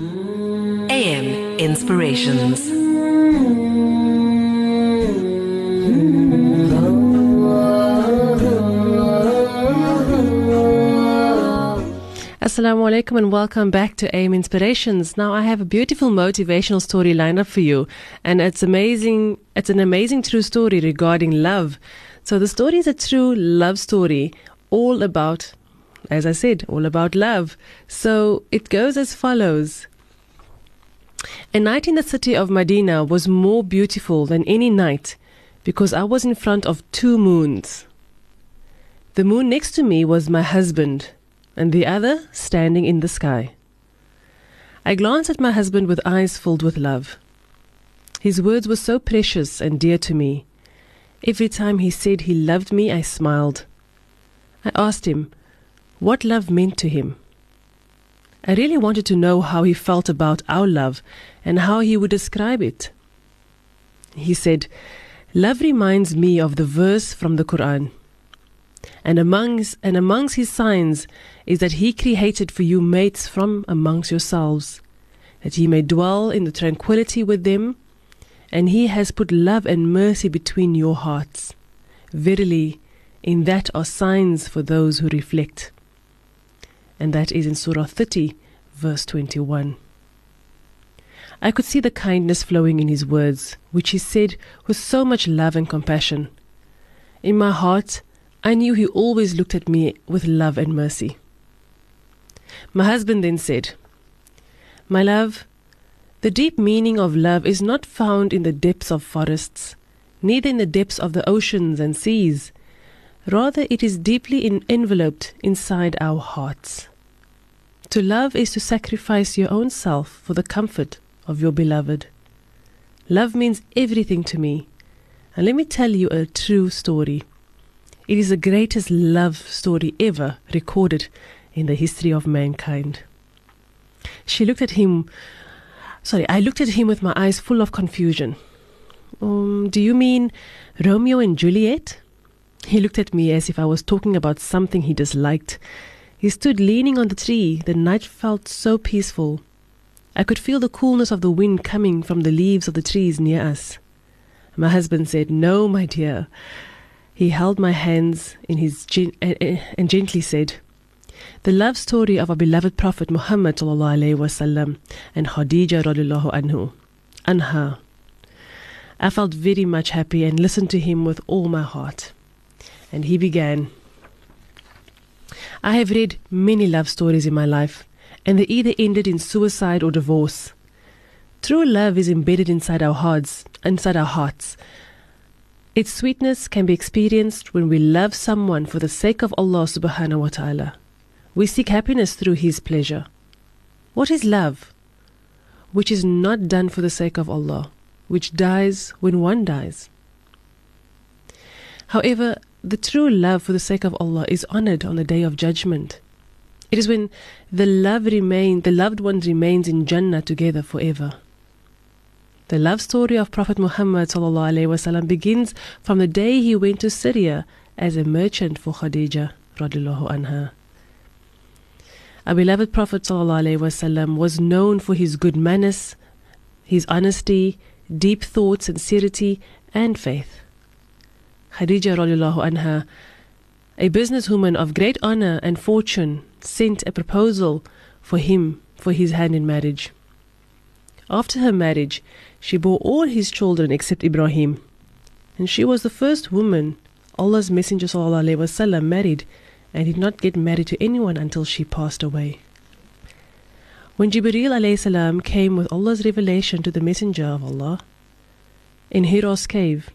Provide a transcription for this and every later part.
AM Inspirations. Assalamu alaikum and welcome back to AIM Inspirations. Now I have a beautiful motivational story lined up for you and it's amazing it's an amazing true story regarding love. So the story is a true love story all about as I said, all about love. So it goes as follows. A night in the city of Medina was more beautiful than any night because I was in front of two moons. The moon next to me was my husband and the other standing in the sky. I glanced at my husband with eyes filled with love. His words were so precious and dear to me. Every time he said he loved me, I smiled. I asked him what love meant to him. I really wanted to know how he felt about our love and how he would describe it. He said, Love reminds me of the verse from the Quran. And amongst, and amongst his signs is that he created for you mates from amongst yourselves, that ye may dwell in the tranquility with them, and he has put love and mercy between your hearts. Verily, in that are signs for those who reflect. And that is in Surah 30, verse 21. I could see the kindness flowing in his words, which he said with so much love and compassion. In my heart, I knew he always looked at me with love and mercy. My husband then said, My love, the deep meaning of love is not found in the depths of forests, neither in the depths of the oceans and seas. Rather, it is deeply in enveloped inside our hearts. To love is to sacrifice your own self for the comfort of your beloved. Love means everything to me. And let me tell you a true story. It is the greatest love story ever recorded in the history of mankind. She looked at him. Sorry, I looked at him with my eyes full of confusion. Um, do you mean Romeo and Juliet? He looked at me as if I was talking about something he disliked. He stood leaning on the tree. The night felt so peaceful. I could feel the coolness of the wind coming from the leaves of the trees near us. My husband said, No, my dear. He held my hands in his gen- eh, eh, and gently said, The love story of our beloved Prophet Muhammad wasallam and Khadija radiallahu anhu, anha. I felt very much happy and listened to him with all my heart. And he began, I have read many love stories in my life, and they either ended in suicide or divorce. True love is embedded inside our hearts, inside our hearts, its sweetness can be experienced when we love someone for the sake of Allah subhanahu wa ta'ala. We seek happiness through His pleasure. What is love? Which is not done for the sake of Allah, which dies when one dies. However, the true love for the sake of Allah is honored on the day of judgment. It is when the love remain, the loved one remains in Jannah together forever. The love story of Prophet Muhammad wasallam begins from the day he went to Syria as a merchant for Khadija radiallahu anha. Our beloved Prophet wasallam was known for his good manners, his honesty, deep thought, sincerity, and faith. Khadija radiallahu anha, a businesswoman of great honor and fortune, sent a proposal for him for his hand in marriage. After her marriage, she bore all his children except Ibrahim. And she was the first woman Allah's Messenger وسلم, married and did not get married to anyone until she passed away. When Jibreel salam came with Allah's revelation to the Messenger of Allah in Hira's cave,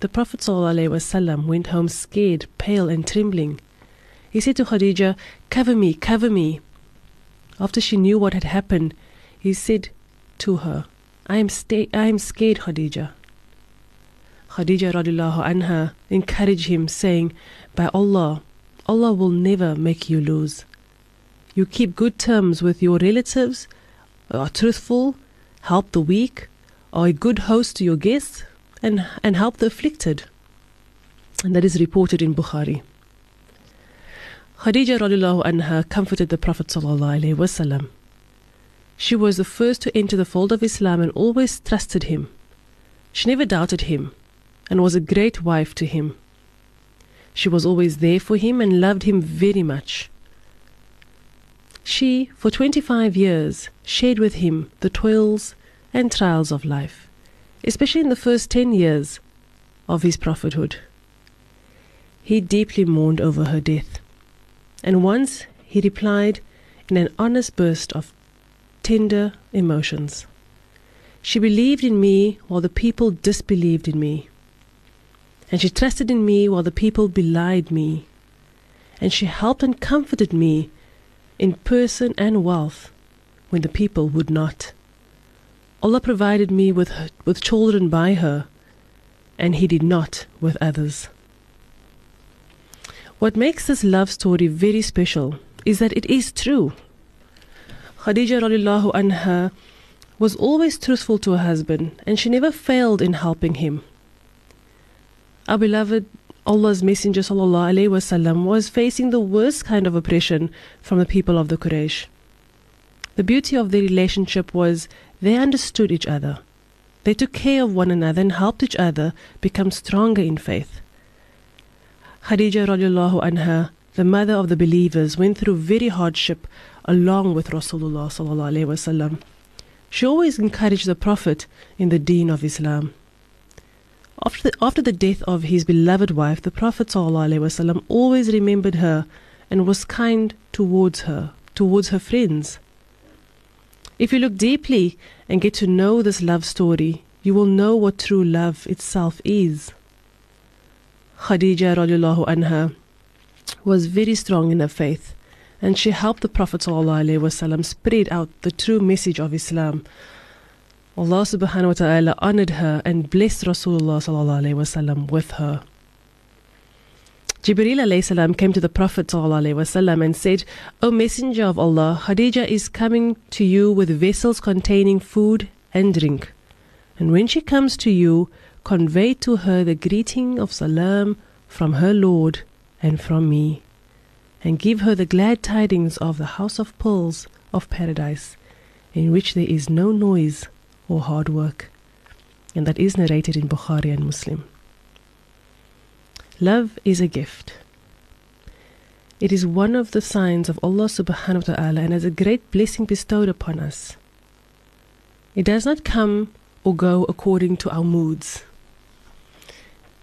the Prophet ﷺ went home scared, pale, and trembling. He said to Khadija, Cover me, cover me. After she knew what had happened, he said to her, I am, sta- I am scared, Khadija. Khadija radiallahu anha encouraged him, saying, By Allah, Allah will never make you lose. You keep good terms with your relatives, are truthful, help the weak, are a good host to your guests, and, and help the afflicted. And that is reported in Bukhari. Khadija radiallahu anha comforted the Prophet wasallam. She was the first to enter the fold of Islam and always trusted him. She never doubted him and was a great wife to him. She was always there for him and loved him very much. She, for 25 years, shared with him the toils and trials of life, especially in the first 10 years of his prophethood. He deeply mourned over her death, and once he replied in an honest burst of tender emotions. She believed in me while the people disbelieved in me. And she trusted in me while the people belied me. And she helped and comforted me in person and wealth when the people would not. Allah provided me with, her, with children by her, and He did not with others. What makes this love story very special is that it is true. Khadija radiallahu anha was always truthful to her husband and she never failed in helping him. Our beloved Allah's Messenger وسلم, was facing the worst kind of oppression from the people of the Quraysh. The beauty of their relationship was they understood each other. They took care of one another and helped each other become stronger in faith. Khadija radiallahu anha, the mother of the believers, went through very hardship along with Rasulullah sallallahu wasallam. She always encouraged the Prophet in the deen of Islam. After the, after the death of his beloved wife, the Prophet ﷺ always remembered her and was kind towards her, towards her friends. If you look deeply and get to know this love story, you will know what true love itself is. Khadija radiallahu anha was very strong in her faith and she helped the Prophet ﷺ spread out the true message of Islam. Allah subhanahu wa ta'ala honored her and blessed Rasulullah ﷺ with her. Jibreel alayhi came to the Prophet ﷺ and said, O Messenger of Allah, Khadija is coming to you with vessels containing food and drink. And when she comes to you, convey to her the greeting of salam from her Lord and from me and give her the glad tidings of the house of pearls of paradise, in which there is no noise or hard work. And that is narrated in Bukhari and Muslim. Love is a gift. It is one of the signs of Allah subhanahu wa ta'ala and is a great blessing bestowed upon us. It does not come or go according to our moods.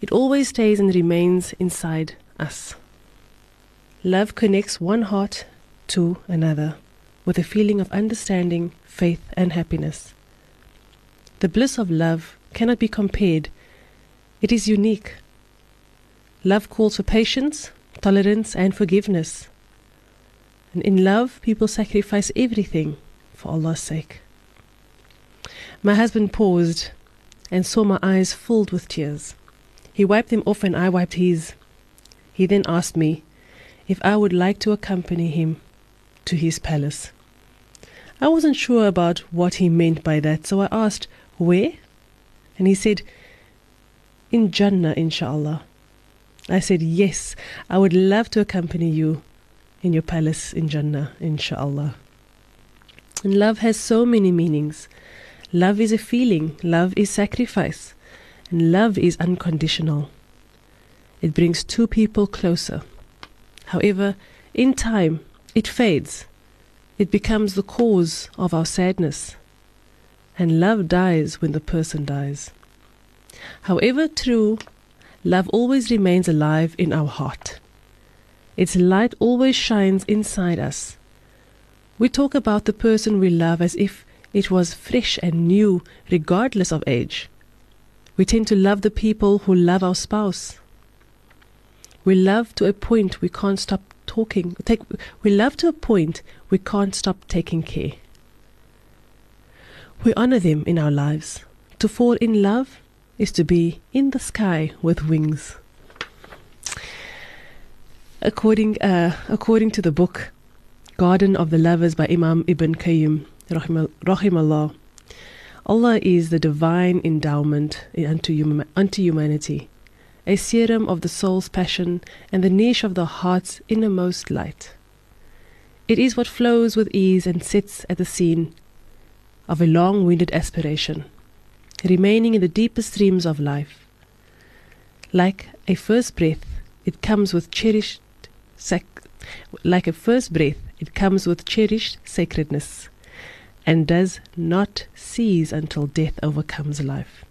It always stays and remains inside us. Love connects one heart to another with a feeling of understanding, faith, and happiness. The bliss of love cannot be compared, it is unique. Love calls for patience, tolerance, and forgiveness. And in love, people sacrifice everything for Allah's sake. My husband paused and saw my eyes filled with tears. He wiped them off and I wiped his. He then asked me, if I would like to accompany him to his palace. I wasn't sure about what he meant by that, so I asked, Where? And he said, In Jannah, inshallah. I said, Yes, I would love to accompany you in your palace in Jannah, inshallah. And love has so many meanings. Love is a feeling, love is sacrifice, and love is unconditional. It brings two people closer. However, in time, it fades. It becomes the cause of our sadness. And love dies when the person dies. However true, love always remains alive in our heart. Its light always shines inside us. We talk about the person we love as if it was fresh and new, regardless of age. We tend to love the people who love our spouse, we love to a point we can't stop talking. Take, we love to a point we can't stop taking care. We honor them in our lives. To fall in love is to be in the sky with wings. According, uh, according to the book Garden of the Lovers by Imam Ibn Qayyim, rahimahullah, Allah is the divine endowment unto, unto humanity a serum of the soul's passion and the niche of the heart's innermost light. It is what flows with ease and sits at the scene of a long winded aspiration, remaining in the deepest streams of life. Like a first breath, it comes with cherished sac- like a first breath, it comes with cherished sacredness and does not cease until death overcomes life.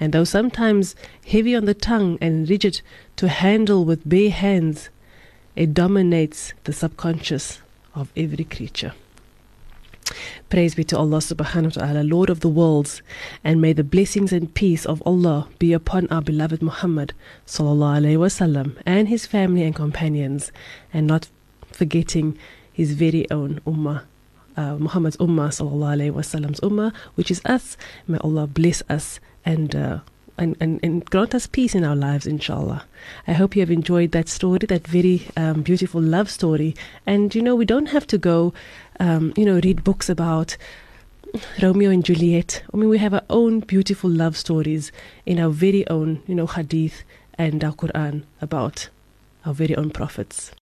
And though sometimes heavy on the tongue and rigid to handle with bare hands, it dominates the subconscious of every creature. Praise be to Allah subhanahu wa ta'ala, Lord of the worlds, and may the blessings and peace of Allah be upon our beloved Muhammad sallallahu alaihi wasallam and his family and companions, and not forgetting his very own ummah. Uh, Muhammad's ummah sallallahu alaihi wasallam's ummah, which is us. May Allah bless us and uh, and, and, and grant us peace in our lives, inshallah. I hope you have enjoyed that story, that very um, beautiful love story. And, you know, we don't have to go, um, you know, read books about Romeo and Juliet. I mean, we have our own beautiful love stories in our very own, you know, hadith and our Quran about our very own prophets.